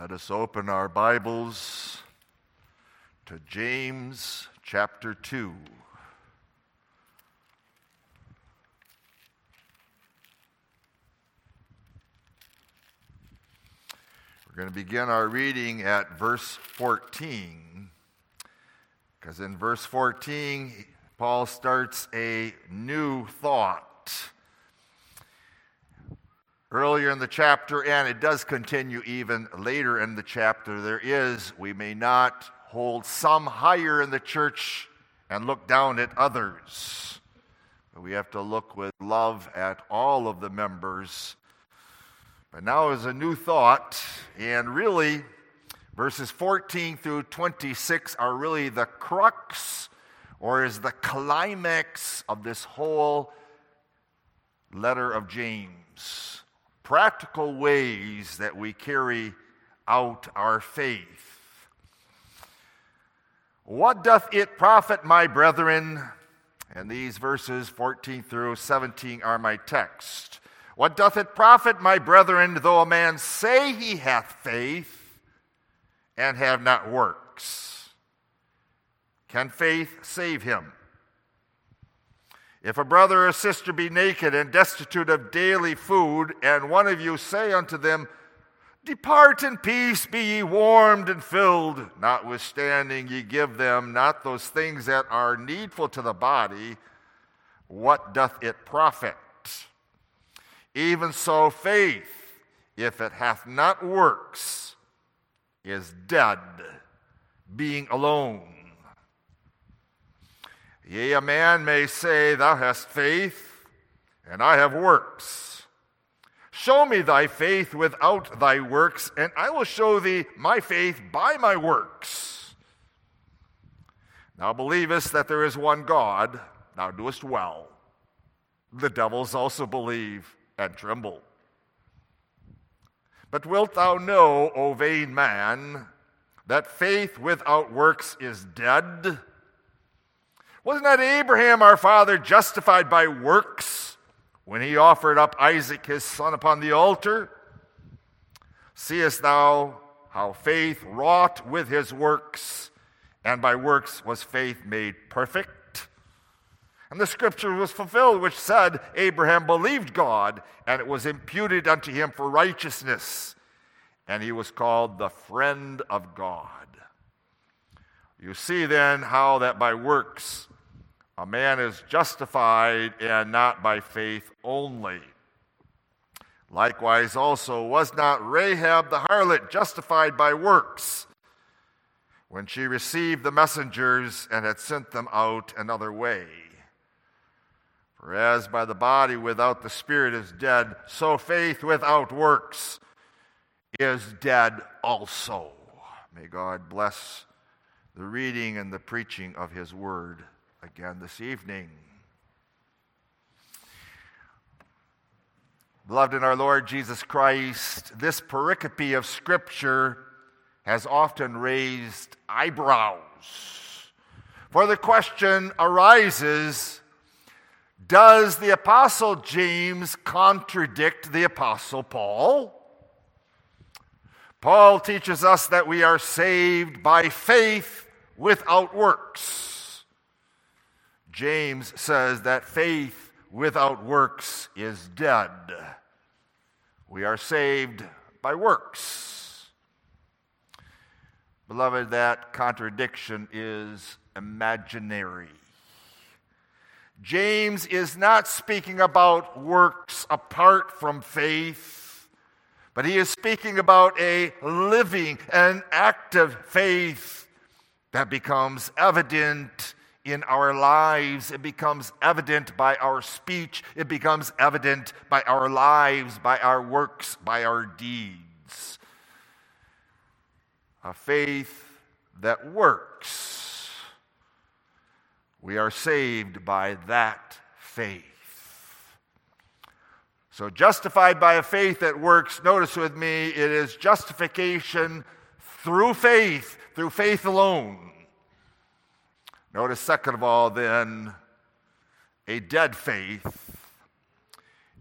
Let us open our Bibles to James chapter 2. We're going to begin our reading at verse 14, because in verse 14, Paul starts a new thought. Earlier in the chapter, and it does continue even later in the chapter, there is, we may not hold some higher in the church and look down at others. But we have to look with love at all of the members. But now is a new thought, and really, verses 14 through 26 are really the crux or is the climax of this whole letter of James practical ways that we carry out our faith. What doth it profit, my brethren? And these verses 14 through 17 are my text. What doth it profit, my brethren, though a man say he hath faith and have not works? Can faith save him? If a brother or sister be naked and destitute of daily food, and one of you say unto them, Depart in peace, be ye warmed and filled, notwithstanding ye give them not those things that are needful to the body, what doth it profit? Even so, faith, if it hath not works, is dead, being alone. Yea, a man may say, Thou hast faith, and I have works. Show me thy faith without thy works, and I will show thee my faith by my works. Thou believest that there is one God, thou doest well. The devils also believe and tremble. But wilt thou know, O vain man, that faith without works is dead? Wasn't that Abraham, our father, justified by works when he offered up Isaac, his son, upon the altar? Seest thou how faith wrought with his works, and by works was faith made perfect? And the scripture was fulfilled, which said, Abraham believed God, and it was imputed unto him for righteousness, and he was called the friend of God. You see then how that by works a man is justified and not by faith only. Likewise, also, was not Rahab the harlot justified by works when she received the messengers and had sent them out another way? For as by the body without the spirit is dead, so faith without works is dead also. May God bless the reading and the preaching of his word again this evening. Beloved in our Lord Jesus Christ, this pericope of Scripture has often raised eyebrows. For the question arises Does the Apostle James contradict the Apostle Paul? Paul teaches us that we are saved by faith without works. James says that faith without works is dead. We are saved by works. Beloved, that contradiction is imaginary. James is not speaking about works apart from faith, but he is speaking about a living and active faith that becomes evident in our lives. It becomes evident by our speech, it becomes evident by our lives, by our works, by our deeds. A faith that works. We are saved by that faith. So, justified by a faith that works, notice with me, it is justification through faith, through faith alone. Notice, second of all, then, a dead faith.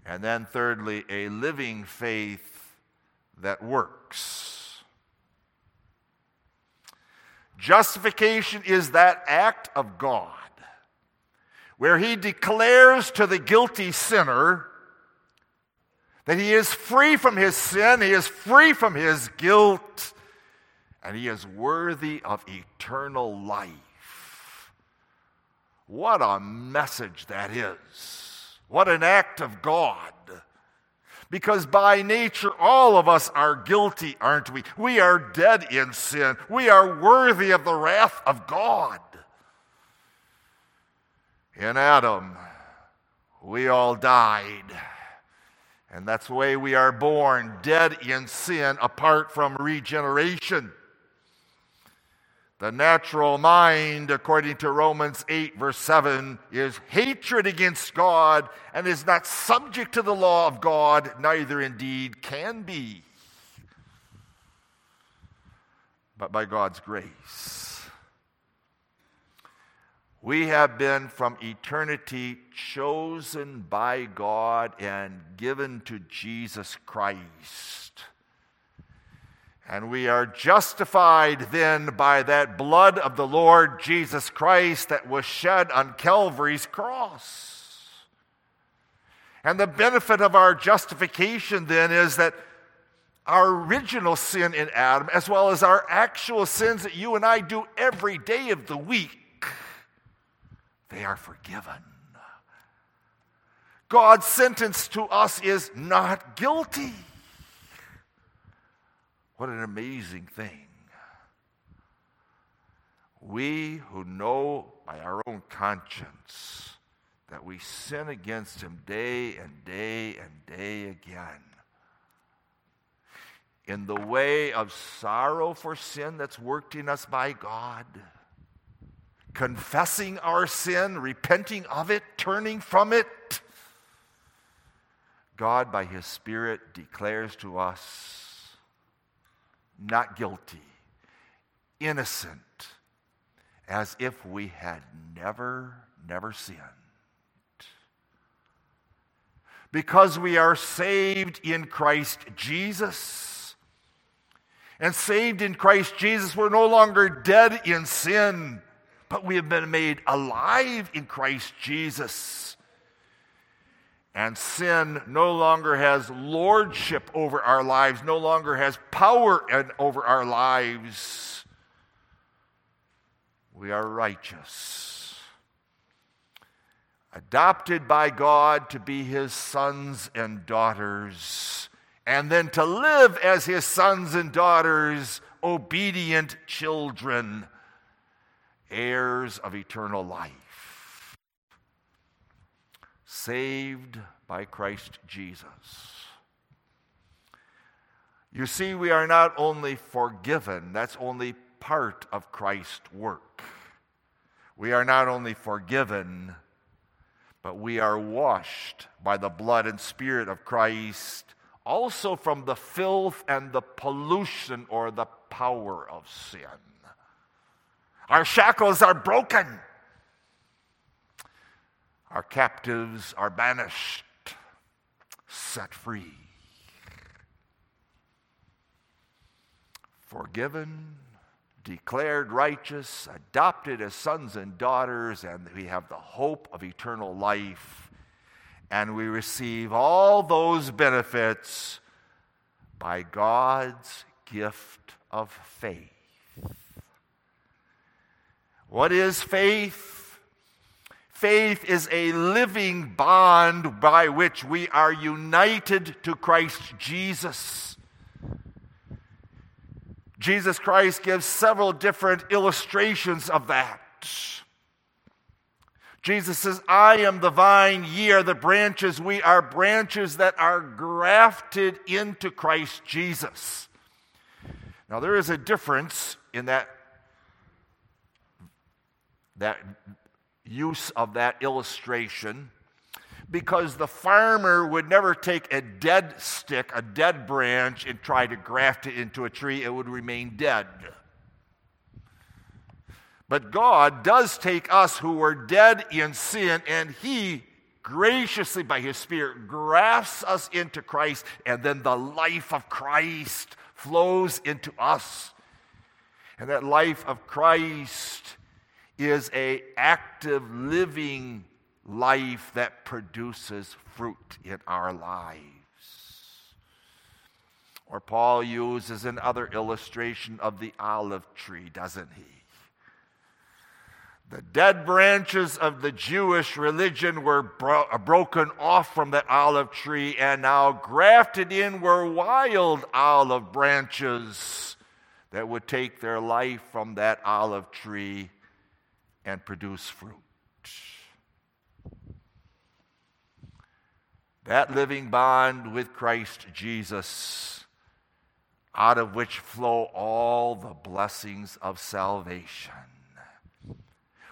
And then, thirdly, a living faith that works. Justification is that act of God where he declares to the guilty sinner that he is free from his sin, he is free from his guilt, and he is worthy of eternal life. What a message that is! What an act of God. Because by nature, all of us are guilty, aren't we? We are dead in sin. We are worthy of the wrath of God. In Adam, we all died. And that's the way we are born, dead in sin, apart from regeneration. The natural mind, according to Romans 8, verse 7, is hatred against God and is not subject to the law of God, neither indeed can be. But by God's grace, we have been from eternity chosen by God and given to Jesus Christ and we are justified then by that blood of the Lord Jesus Christ that was shed on Calvary's cross. And the benefit of our justification then is that our original sin in Adam, as well as our actual sins that you and I do every day of the week, they are forgiven. God's sentence to us is not guilty. What an amazing thing. We who know by our own conscience that we sin against Him day and day and day again. In the way of sorrow for sin that's worked in us by God, confessing our sin, repenting of it, turning from it, God, by His Spirit, declares to us not guilty, innocent, as if we had never, never sinned. Because we are saved in Christ Jesus. And saved in Christ Jesus, we're no longer dead in sin, but we have been made alive in Christ Jesus. And sin no longer has lordship over our lives, no longer has power over our lives. We are righteous, adopted by God to be his sons and daughters, and then to live as his sons and daughters, obedient children, heirs of eternal life saved by Christ Jesus. You see, we are not only forgiven, that's only part of Christ's work. We are not only forgiven, but we are washed by the blood and spirit of Christ, also from the filth and the pollution or the power of sin. Our shackles are broken. Our captives are banished, set free, forgiven, declared righteous, adopted as sons and daughters, and we have the hope of eternal life. And we receive all those benefits by God's gift of faith. What is faith? Faith is a living bond by which we are united to Christ Jesus. Jesus Christ gives several different illustrations of that. Jesus says, I am the vine, ye are the branches. We are branches that are grafted into Christ Jesus. Now, there is a difference in that, that use of that illustration because the farmer would never take a dead stick, a dead branch, and try to graft it into a tree. It would remain dead. But God does take us who were dead in sin, and He graciously, by His Spirit, grafts us into Christ, and then the life of Christ flows into us. And that life of Christ is a active living life that produces fruit in our lives. Or Paul uses another illustration of the olive tree, doesn't he? The dead branches of the Jewish religion were bro- uh, broken off from that olive tree, and now grafted in were wild olive branches that would take their life from that olive tree and produce fruit. That living bond with Christ Jesus, out of which flow all the blessings of salvation.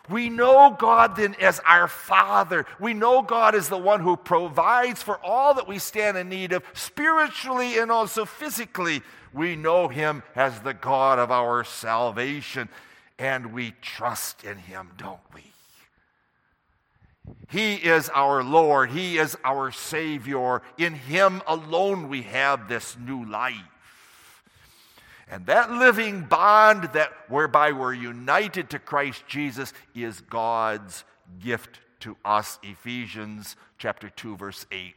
We know God then as our Father. We know God as the one who provides for all that we stand in need of, spiritually and also physically. We know Him as the God of our salvation, and we trust in Him, don't we? He is our Lord. He is our Savior. In Him alone we have this new life. And that living bond that whereby we're united to Christ Jesus is God's gift to us. Ephesians chapter 2 verse 8.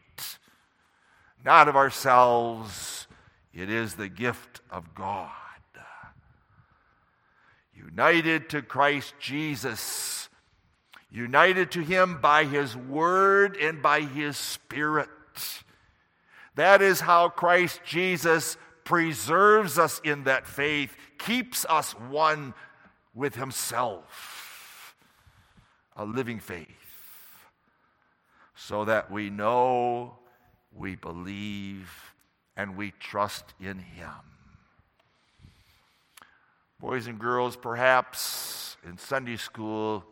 Not of ourselves, it is the gift of God. United to Christ Jesus, united to him by his word and by his spirit. That is how Christ Jesus preserves us in that faith, keeps us one with Himself. A living faith. So that we know, we believe, and we trust in Him. Boys and girls, perhaps in Sunday school,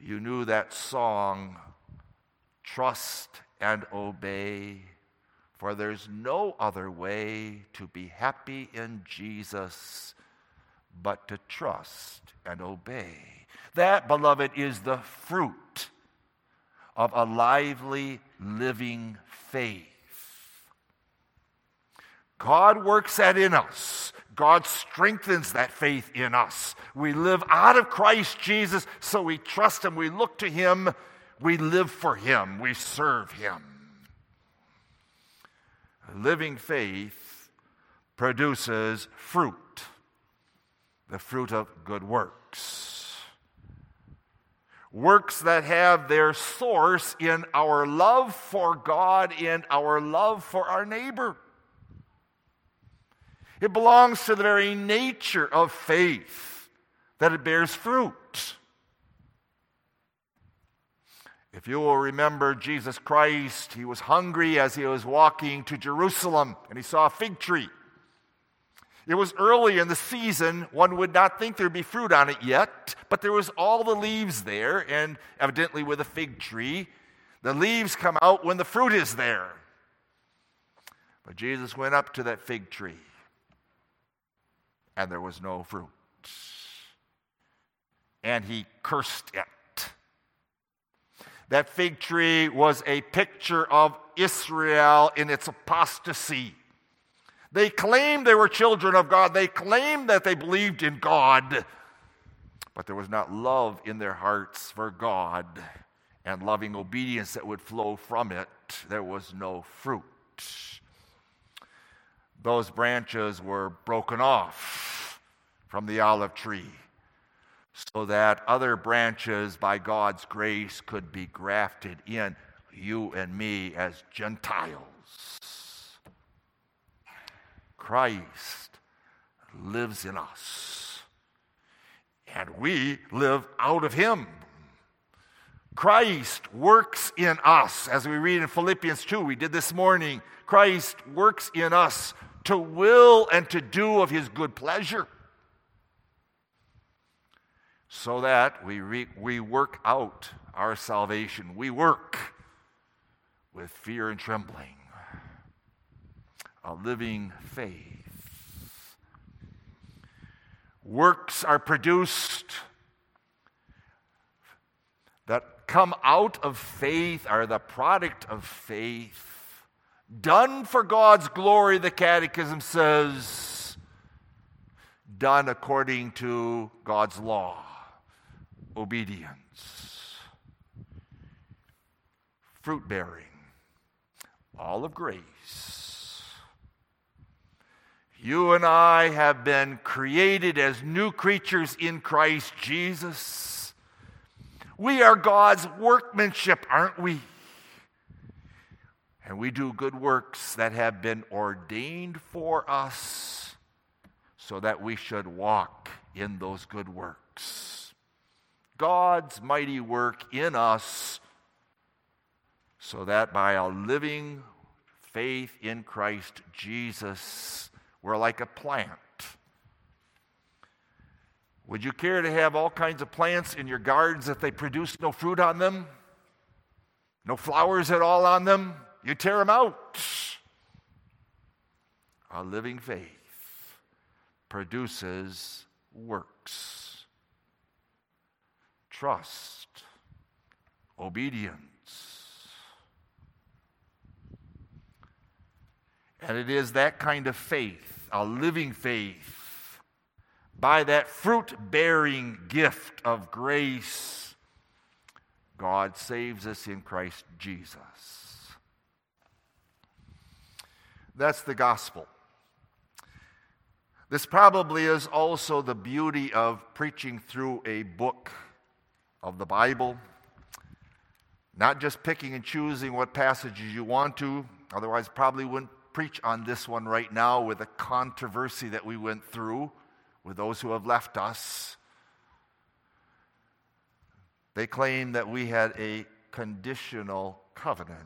you knew that song, Trust and Obey. For there's no other way to be happy in Jesus but to trust and obey. That, beloved, is the fruit of a lively, living faith. God works that in us. God strengthens that faith in us. We live out of Christ Jesus, so we trust Him, we look to Him, we live for Him, we serve Him living faith produces fruit, the fruit of good works. Works that have their source in our love for God and our love for our neighbor. It belongs to the very nature of faith that it bears fruit. If you will remember Jesus Christ, he was hungry as he was walking to Jerusalem and he saw a fig tree. It was early in the season. One would not think there'd be fruit on it yet, but there was all the leaves there, and evidently with a fig tree, the leaves come out when the fruit is there. But Jesus went up to that fig tree, and there was no fruit. And he cursed it. That fig tree was a picture of Israel in its apostasy. They claimed they were children of God, they claimed that they believed in God, but there was not love in their hearts for God and loving obedience that would flow from it. There was no fruit. Those branches were broken off from the olive tree so that other branches, by God's grace, could be grafted in, you and me as Gentiles. Christ lives in us, and we live out of Him. Christ works in us, as we read in Philippians 2, we did this morning. Christ works in us to will and to do of His good pleasure so that we, re- we work out our salvation. We work with fear and trembling, a living faith. Works are produced that come out of faith, are the product of faith, done for God's glory, the Catechism says done according to God's law. Obedience. Fruit bearing. All of grace. You and I have been created as new creatures in Christ Jesus. We are God's workmanship, aren't we? And we do good works that have been ordained for us so that we should walk in those good works. God's mighty work in us so that by a living faith in Christ Jesus, we're like a plant. Would you care to have all kinds of plants in your gardens if they produce no fruit on them? No flowers at all on them? You tear them out. A living faith produces works, trust, obedience. And it is that kind of faith, a living faith, by that fruit bearing gift of grace, God saves us in Christ Jesus. That's the gospel. This probably is also the beauty of preaching through a book of the Bible, not just picking and choosing what passages you want to, otherwise, probably wouldn't preach on this one right now with the controversy that we went through with those who have left us. They claim that we had a conditional covenant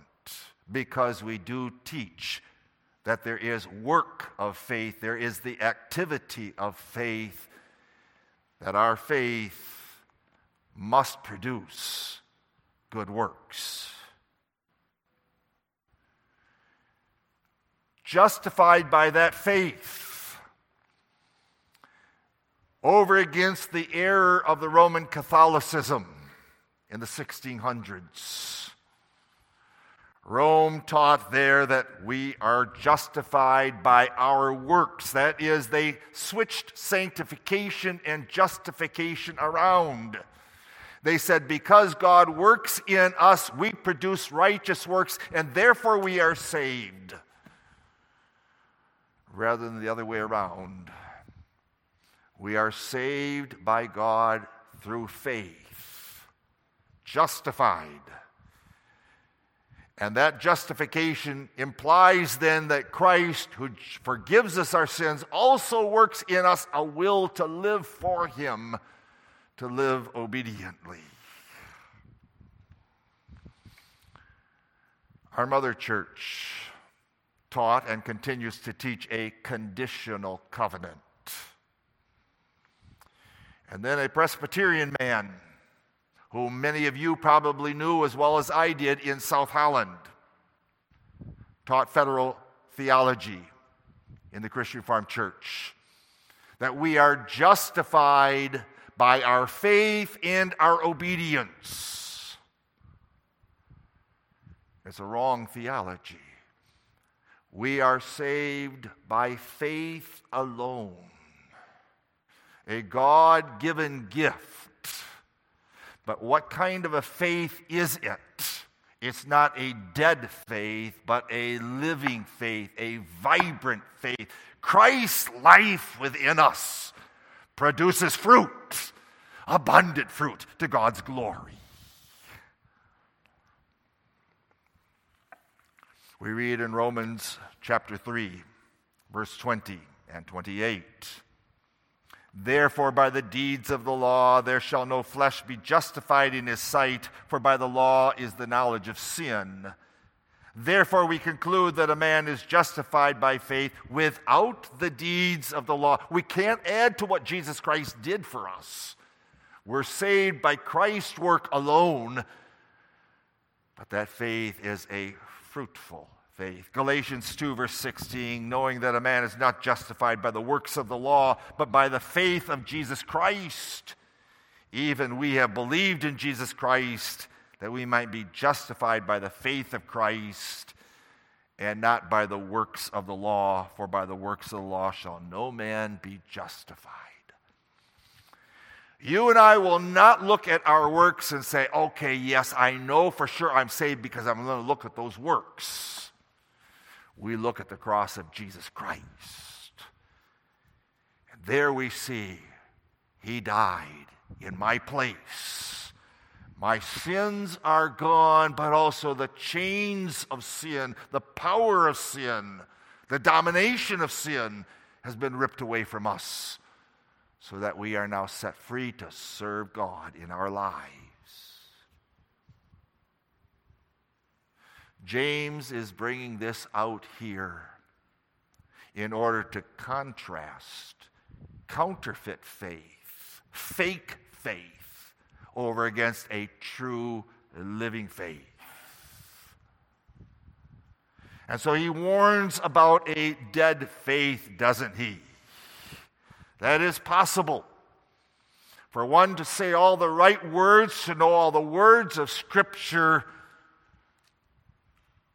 because we do teach that there is work of faith, there is the activity of faith, that our faith must produce good works. Justified by that faith over against the error of the Roman Catholicism in the 1600s. Rome taught there that we are justified by our works. That is, they switched sanctification and justification around. They said, because God works in us, we produce righteous works, and therefore we are saved. Rather than the other way around. We are saved by God through faith, justified and that justification implies then that Christ, who forgives us our sins, also works in us a will to live for Him, to live obediently. Our mother church taught and continues to teach a conditional covenant. And then a Presbyterian man whom many of you probably knew as well as I did in South Holland, taught federal theology in the Christian Reformed Church. That we are justified by our faith and our obedience. It's a wrong theology. We are saved by faith alone, a God given gift but what kind of a faith is it? It's not a dead faith, but a living faith, a vibrant faith. Christ's life within us produces fruit, abundant fruit to God's glory. We read in Romans chapter 3, verse 20 and 28. Therefore, by the deeds of the law, there shall no flesh be justified in his sight, for by the law is the knowledge of sin. Therefore, we conclude that a man is justified by faith without the deeds of the law. We can't add to what Jesus Christ did for us. We're saved by Christ's work alone, but that faith is a fruitful faith. Galatians 2, verse 16, knowing that a man is not justified by the works of the law, but by the faith of Jesus Christ. Even we have believed in Jesus Christ that we might be justified by the faith of Christ and not by the works of the law, for by the works of the law shall no man be justified. You and I will not look at our works and say, okay, yes, I know for sure I'm saved because I'm going to look at those works. We look at the cross of Jesus Christ. And there we see he died in my place. My sins are gone, but also the chains of sin, the power of sin, the domination of sin has been ripped away from us so that we are now set free to serve God in our lives. James is bringing this out here in order to contrast counterfeit faith, fake faith, over against a true living faith. And so he warns about a dead faith, doesn't he? That is possible. For one to say all the right words, to know all the words of Scripture,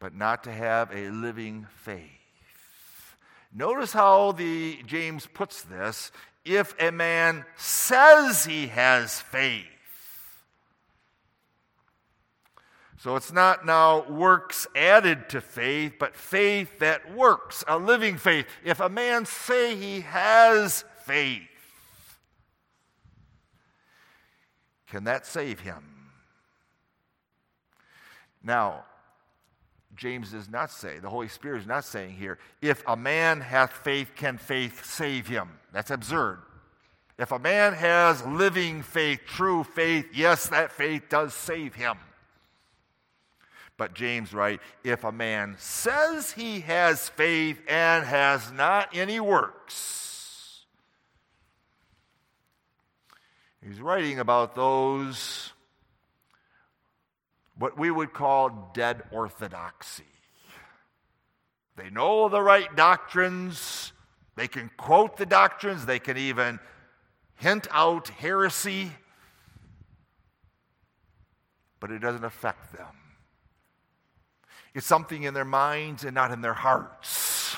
but not to have a living faith. Notice how the James puts this. If a man says he has faith, So it's not now works added to faith, but faith that works, a living faith. If a man say he has faith. Can that save him? Now, James does not say, the Holy Spirit is not saying here, if a man hath faith, can faith save him? That's absurd. If a man has living faith, true faith, yes, that faith does save him. But James writes, if a man says he has faith and has not any works, He's writing about those, what we would call dead orthodoxy. They know the right doctrines, they can quote the doctrines, they can even hint out heresy, but it doesn't affect them. It's something in their minds and not in their hearts.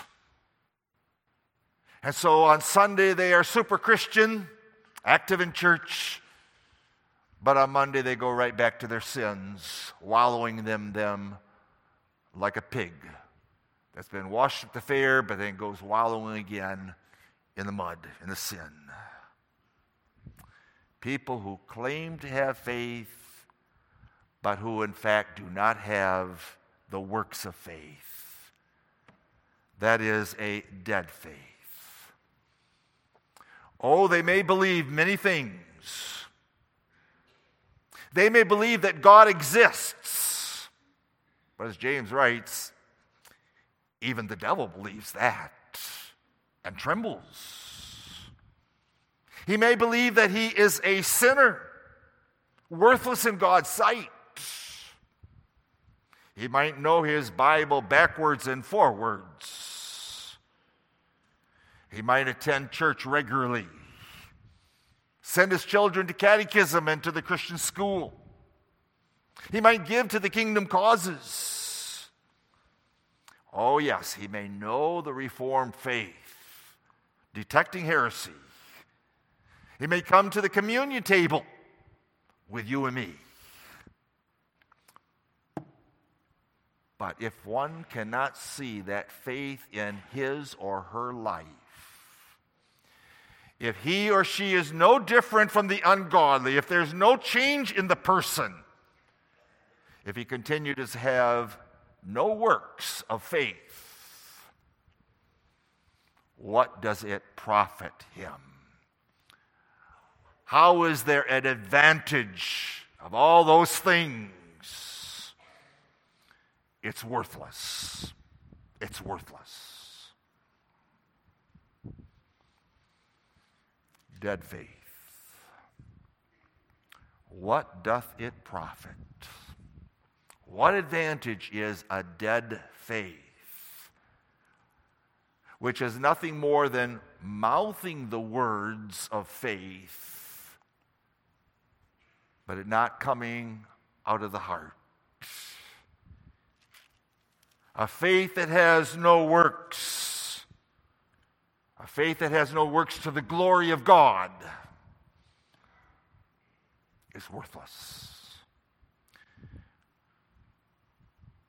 And so on Sunday, they are super Christian active in church, but on Monday they go right back to their sins, wallowing them them like a pig that's been washed at the fair, but then goes wallowing again in the mud, in the sin. People who claim to have faith, but who in fact do not have the works of faith. That is a dead faith. Oh, they may believe many things. They may believe that God exists. But as James writes, even the devil believes that and trembles. He may believe that he is a sinner, worthless in God's sight. He might know his Bible backwards and forwards. He might attend church regularly, send his children to catechism and to the Christian school. He might give to the kingdom causes. Oh, yes, he may know the Reformed faith, detecting heresy. He may come to the communion table with you and me. But if one cannot see that faith in his or her life, if he or she is no different from the ungodly, if there's no change in the person, if he continues to have no works of faith, what does it profit him? How is there an advantage of all those things? It's worthless. It's worthless. Dead faith. What doth it profit? What advantage is a dead faith? Which is nothing more than mouthing the words of faith, but it not coming out of the heart. A faith that has no works a faith that has no works to the glory of God is worthless.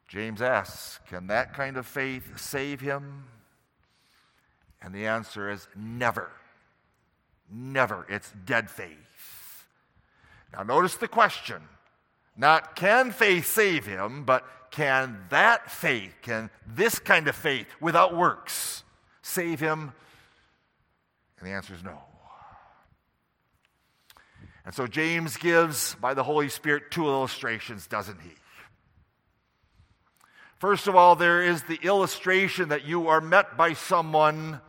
James asks, Can that kind of faith save him? And the answer is never. Never. It's dead faith. Now, notice the question not can faith save him, but can that faith, can this kind of faith without works save him? And the answer is no. And so James gives, by the Holy Spirit, two illustrations, doesn't he? First of all, there is the illustration that you are met by someone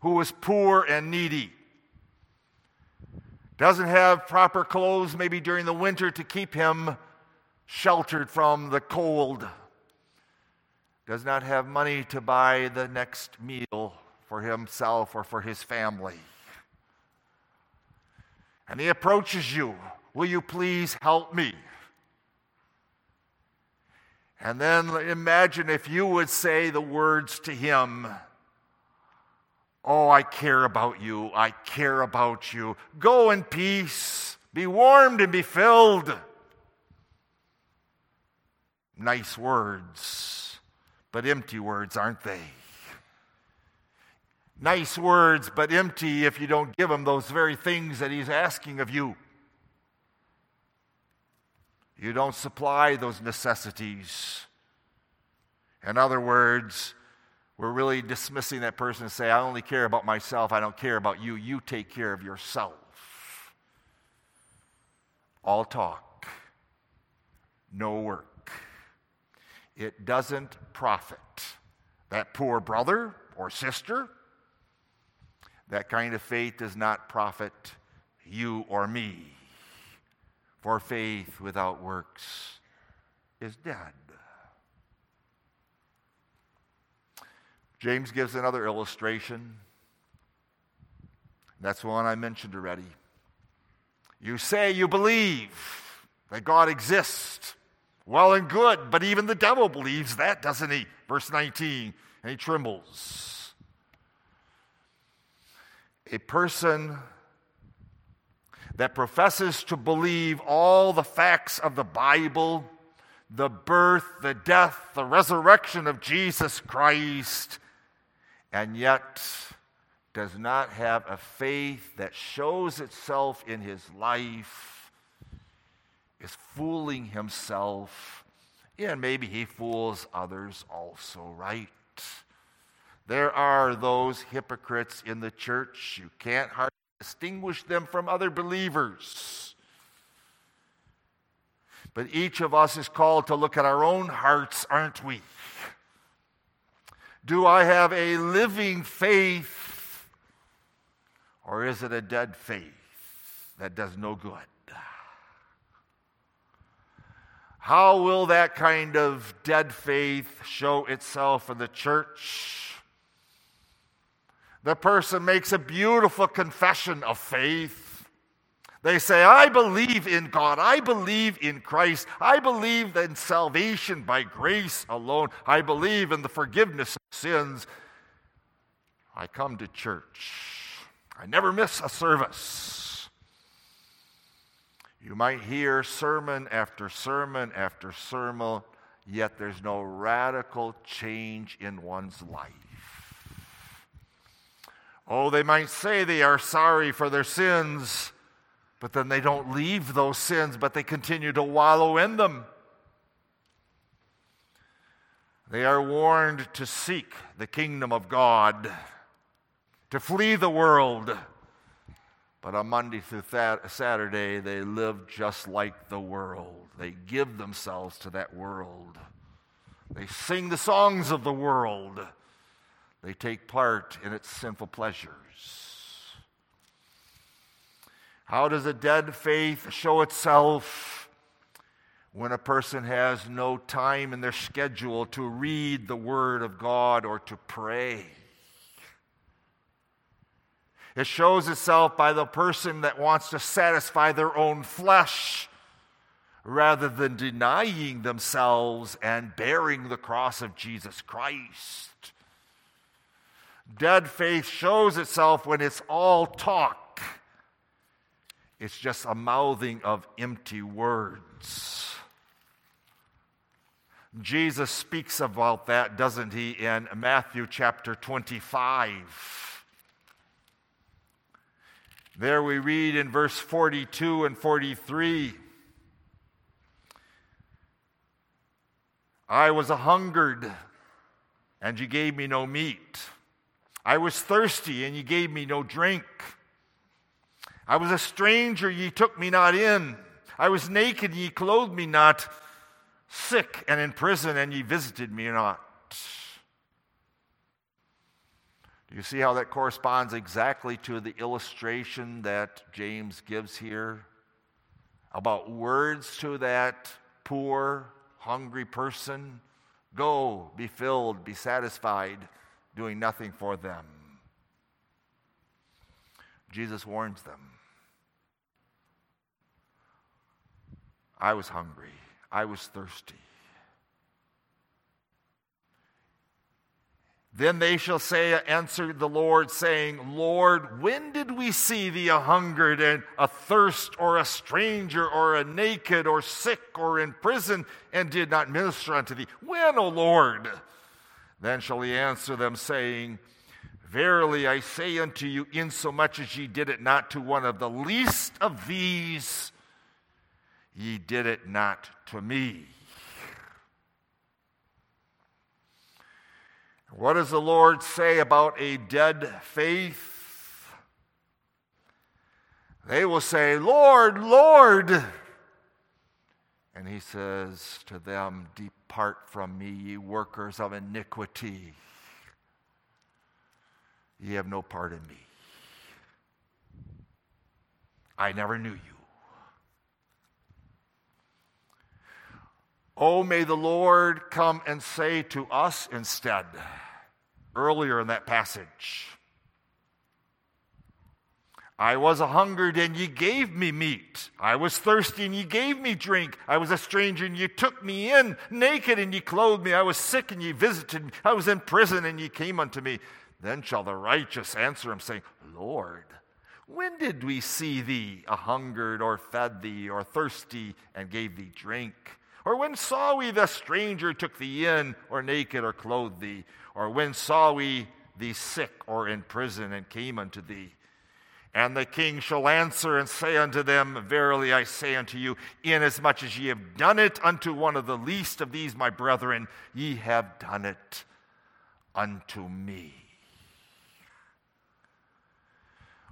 who is poor and needy. Doesn't have proper clothes, maybe during the winter, to keep him sheltered from the cold. Does not have money to buy the next meal for himself or for his family. And he approaches you. Will you please help me? And then imagine if you would say the words to him Oh, I care about you. I care about you. Go in peace. Be warmed and be filled. Nice words, but empty words, aren't they? Nice words, but empty if you don't give him those very things that he's asking of you. You don't supply those necessities. In other words, we're really dismissing that person and say, I only care about myself, I don't care about you. You take care of yourself. All talk, no work. It doesn't profit that poor brother or sister. That kind of faith does not profit you or me. For faith without works is dead. James gives another illustration. That's one I mentioned already. You say you believe that God exists. Well and good, but even the devil believes that, doesn't he? Verse 19, and he trembles. A person that professes to believe all the facts of the Bible, the birth, the death, the resurrection of Jesus Christ, and yet does not have a faith that shows itself in his life, is fooling himself, and maybe he fools others also, right? There are those hypocrites in the church. You can't hardly distinguish them from other believers. But each of us is called to look at our own hearts, aren't we? Do I have a living faith, or is it a dead faith that does no good? How will that kind of dead faith show itself in the church? The person makes a beautiful confession of faith. They say, I believe in God. I believe in Christ. I believe in salvation by grace alone. I believe in the forgiveness of sins. I come to church. I never miss a service. You might hear sermon after sermon after sermon, yet there's no radical change in one's life. Oh, they might say they are sorry for their sins, but then they don't leave those sins, but they continue to wallow in them. They are warned to seek the kingdom of God, to flee the world. But on Monday through Saturday, they live just like the world. They give themselves to that world. They sing the songs of the world. They take part in its sinful pleasures. How does a dead faith show itself? When a person has no time in their schedule to read the Word of God or to pray. It shows itself by the person that wants to satisfy their own flesh rather than denying themselves and bearing the cross of Jesus Christ. Dead faith shows itself when it's all talk It's just a mouthing of empty words. Jesus speaks about that, doesn't he, in Matthew chapter 25. There we read in verse 42 and 43 I was a hungered, and you gave me no meat. I was thirsty, and ye gave me no drink. I was a stranger, ye took me not in. I was naked, ye clothed me not. Sick and in prison, and ye visited me not. Do you see how that corresponds exactly to the illustration that James gives here about words to that poor, hungry person? Go, be filled, be satisfied, doing nothing for them. Jesus warns them. I was hungry. I was thirsty. Then they shall say, answered the Lord, saying, Lord, when did we see thee a hungered and a thirst, or a stranger, or a naked, or sick, or in prison, and did not minister unto thee? When, O Lord? Then shall he answer them, saying, Verily I say unto you, insomuch as ye did it not to one of the least of these, ye did it not to me. What does the Lord say about a dead faith? They will say, Lord, Lord. And he says to them, Depart from me, ye workers of iniquity. Ye have no part in me. I never knew you. Oh, may the Lord come and say to us instead, earlier in that passage, I was a hungered and ye gave me meat. I was thirsty and ye gave me drink. I was a stranger and ye took me in. Naked and ye clothed me. I was sick and ye visited me. I was in prison and ye came unto me. Then shall the righteous answer him, saying, Lord, when did we see thee a hungered or fed thee or thirsty and gave thee drink? Or when saw we the stranger took thee in, or naked, or clothed thee? Or when saw we thee sick, or in prison, and came unto thee? And the king shall answer and say unto them, Verily I say unto you, inasmuch as ye have done it unto one of the least of these my brethren, ye have done it unto me.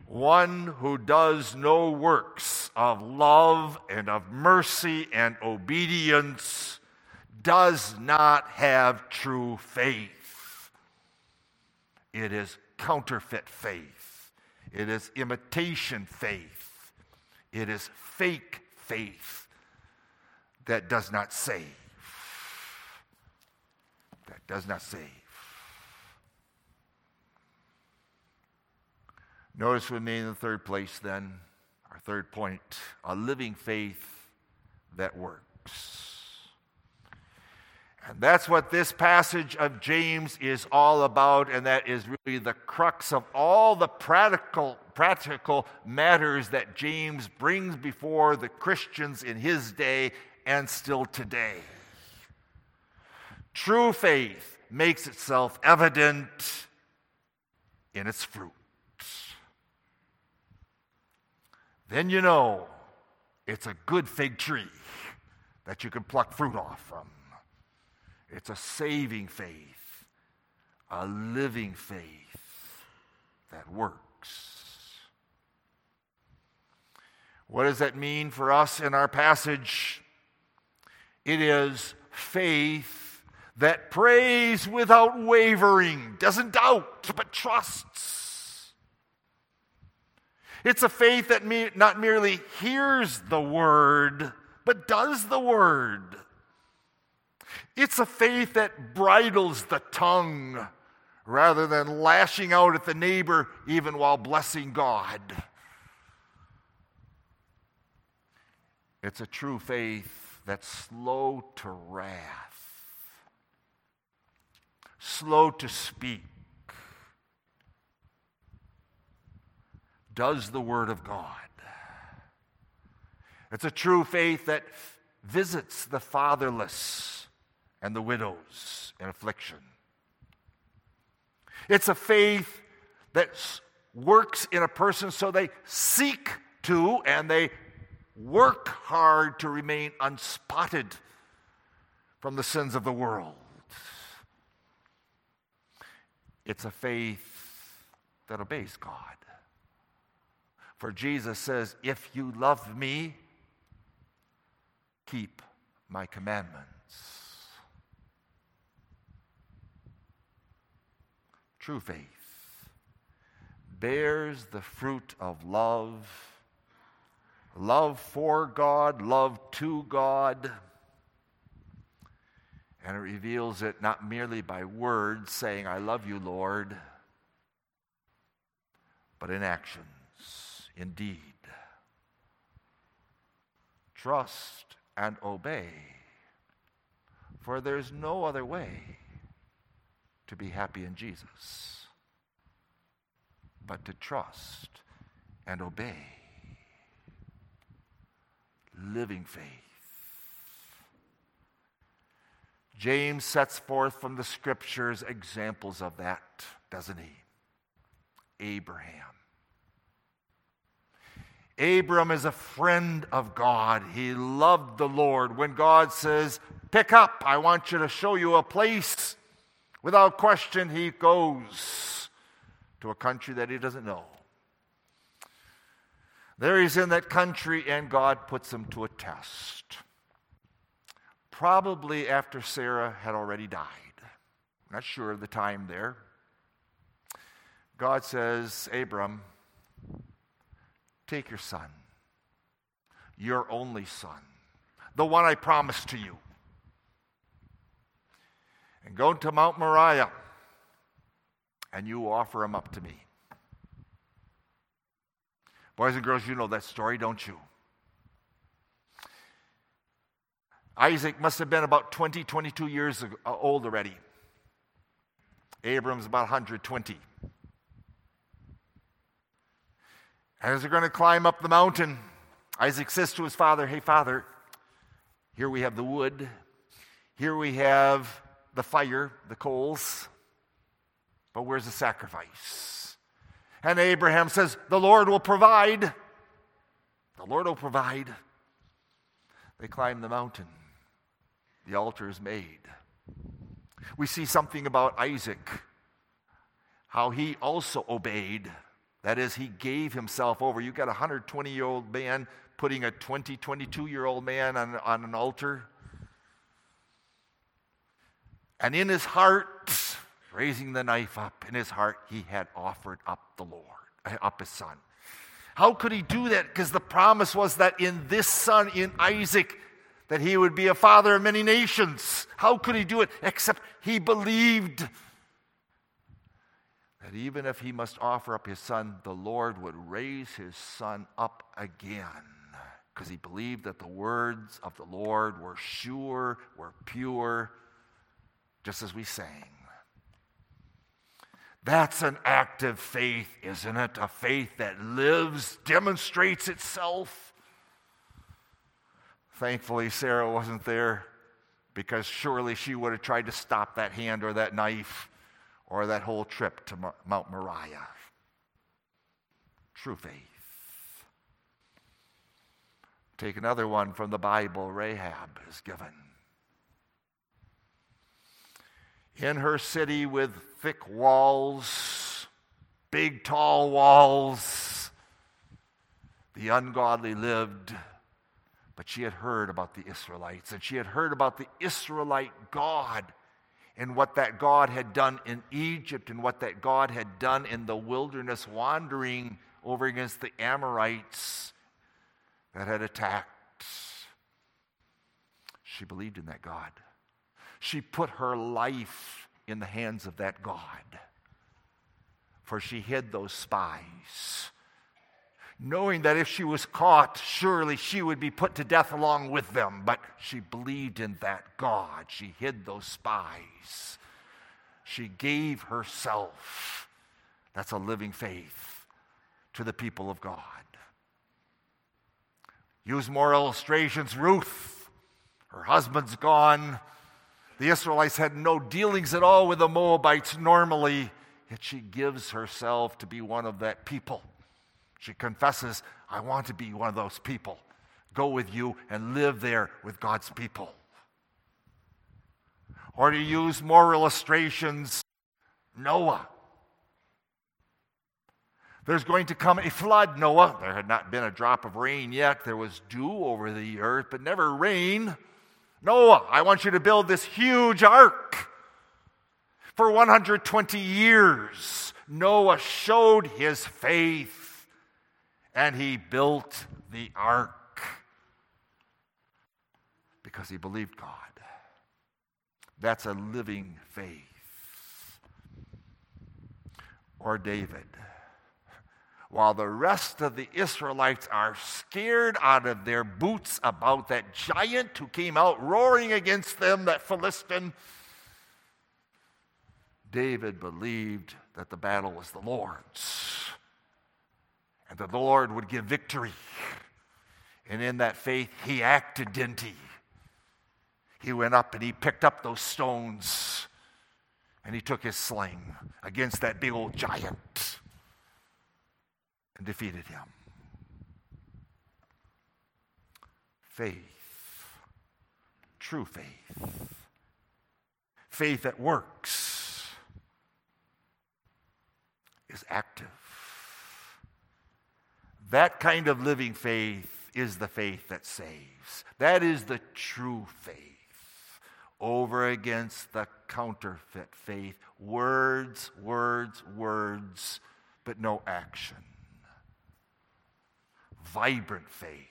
one who does no works of love and of mercy and obedience does not have true faith. It is counterfeit faith, it is imitation faith, it is fake faith that does not save. That does not save. Notice with me in the third place, then, our third point a living faith that works. And that's what this passage of James is all about, and that is really the crux of all the practical, practical matters that James brings before the Christians in his day and still today. True faith makes itself evident in its fruit. then you know it's a good fig tree that you can pluck fruit off from. It's a saving faith, a living faith that works. What does that mean for us in our passage? It is faith that prays without wavering, doesn't doubt, but trusts. It's a faith that me, not merely hears the word, but does the word. It's a faith that bridles the tongue rather than lashing out at the neighbor even while blessing God. It's a true faith that's slow to wrath, slow to speak, does the Word of God. It's a true faith that visits the fatherless and the widows in affliction. It's a faith that works in a person so they seek to and they work hard to remain unspotted from the sins of the world. It's a faith that obeys God. For Jesus says, If you love me, keep my commandments. True faith bears the fruit of love love for God, love to God. And it reveals it not merely by words saying, I love you, Lord, but in actions, indeed. Trust and obey, for there's no other way to be happy in Jesus but to trust and obey living faith. James sets forth from the scriptures examples of that, doesn't he? Abraham. Abram is a friend of God. He loved the Lord. When God says, Pick up, I want you to show you a place, without question, he goes to a country that he doesn't know. There he's in that country, and God puts him to a test. Probably after Sarah had already died. Not sure of the time there. God says, Abram, take your son, your only son, the one I promised to you, and go to Mount Moriah, and you offer him up to me. Boys and girls, you know that story, don't you? Isaac must have been about 20, 22 years uh, old already. Abram's about 120. As they're going to climb up the mountain, Isaac says to his father, Hey, father, here we have the wood, here we have the fire, the coals, but where's the sacrifice? And Abraham says, The Lord will provide. The Lord will provide. They climb the mountain. The altar is made. We see something about Isaac, how he also obeyed. That is, he gave himself over. You've got a 120 year old man putting a 20, 22 year old man on, on an altar. And in his heart, raising the knife up in his heart, he had offered up the Lord, uh, up his son. How could he do that? Because the promise was that in this son, in Isaac, that he would be a father of many nations. How could he do it? Except he believed that even if he must offer up his son, the Lord would raise his son up again. Because he believed that the words of the Lord were sure, were pure, just as we sang. That's an active faith, isn't it? A faith that lives, demonstrates itself. Thankfully, Sarah wasn't there because surely she would have tried to stop that hand or that knife or that whole trip to Mount Moriah. True faith. Take another one from the Bible Rahab is given. In her city with thick walls, big, tall walls. The ungodly lived, but she had heard about the Israelites, and she had heard about the Israelite God and what that God had done in Egypt and what that God had done in the wilderness, wandering over against the Amorites that had attacked. She believed in that God. She put her life in the hands of that God. For she hid those spies, knowing that if she was caught, surely she would be put to death along with them. But she believed in that God. She hid those spies. She gave herself. That's a living faith to the people of God. Use more illustrations. Ruth, her husband's gone. The Israelites had no dealings at all with the Moabites normally, yet she gives herself to be one of that people. She confesses, I want to be one of those people. Go with you and live there with God's people. Or to use more illustrations, Noah. There's going to come a flood, Noah. There had not been a drop of rain yet. There was dew over the earth, but never rain. Noah, I want you to build this huge ark. For 120 years, Noah showed his faith and he built the ark because he believed God. That's a living faith. Or David while the rest of the Israelites are scared out of their boots about that giant who came out roaring against them, that Philistine. David believed that the battle was the Lord's and that the Lord would give victory. And in that faith, he acted, didn't he? He went up and he picked up those stones and he took his sling against that big old giant and defeated him. Faith, true faith, faith that works, is active. That kind of living faith is the faith that saves. That is the true faith over against the counterfeit faith. Words, words, words, but no action vibrant faith.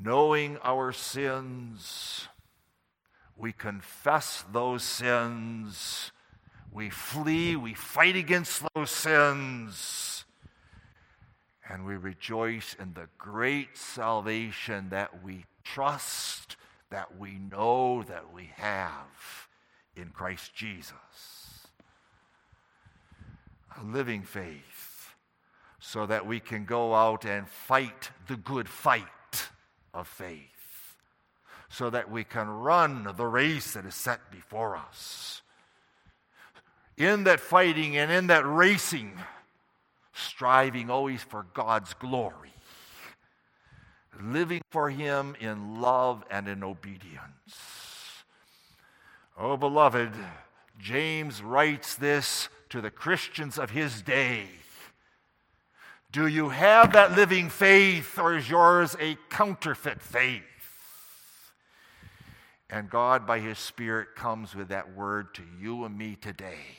Knowing our sins, we confess those sins, we flee, we fight against those sins, and we rejoice in the great salvation that we trust, that we know that we have in Christ Jesus. A living faith so that we can go out and fight the good fight of faith, so that we can run the race that is set before us. In that fighting and in that racing, striving always for God's glory, living for Him in love and in obedience. Oh, beloved, James writes this to the Christians of his day do you have that living faith, or is yours a counterfeit faith? And God, by His Spirit, comes with that word to you and me today.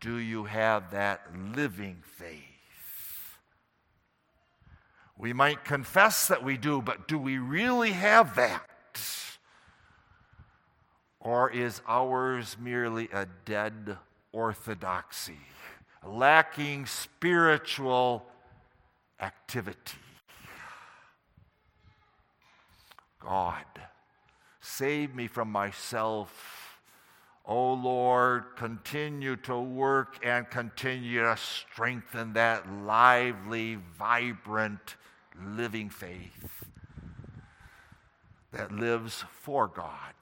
Do you have that living faith? We might confess that we do, but do we really have that? Or is ours merely a dead orthodoxy? Lacking spiritual activity. God, save me from myself. Oh Lord, continue to work and continue to strengthen that lively, vibrant, living faith that lives for God,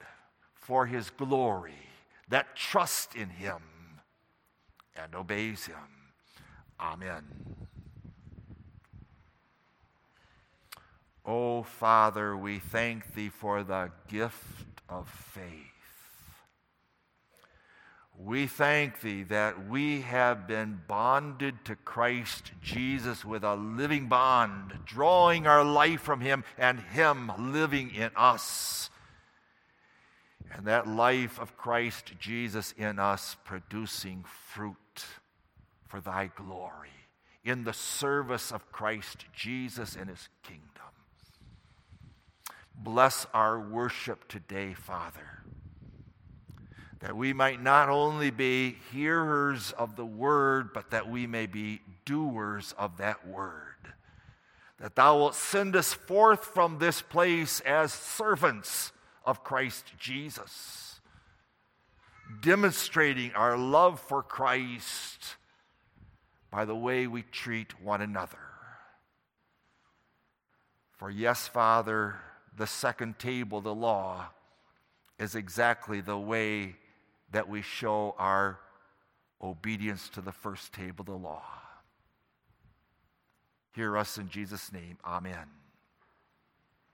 for His glory, that trust in Him and obeys him. Amen. Oh, Father, we thank thee for the gift of faith. We thank thee that we have been bonded to Christ Jesus with a living bond, drawing our life from him and him living in us. And that life of Christ Jesus in us producing fruit for thy glory in the service of Christ Jesus and his kingdom. Bless our worship today, Father, that we might not only be hearers of the word, but that we may be doers of that word. That thou wilt send us forth from this place as servants of Christ Jesus, demonstrating our love for Christ by the way we treat one another. For yes, Father, the second table, the law, is exactly the way that we show our obedience to the first table, the law. Hear us in Jesus' name. Amen.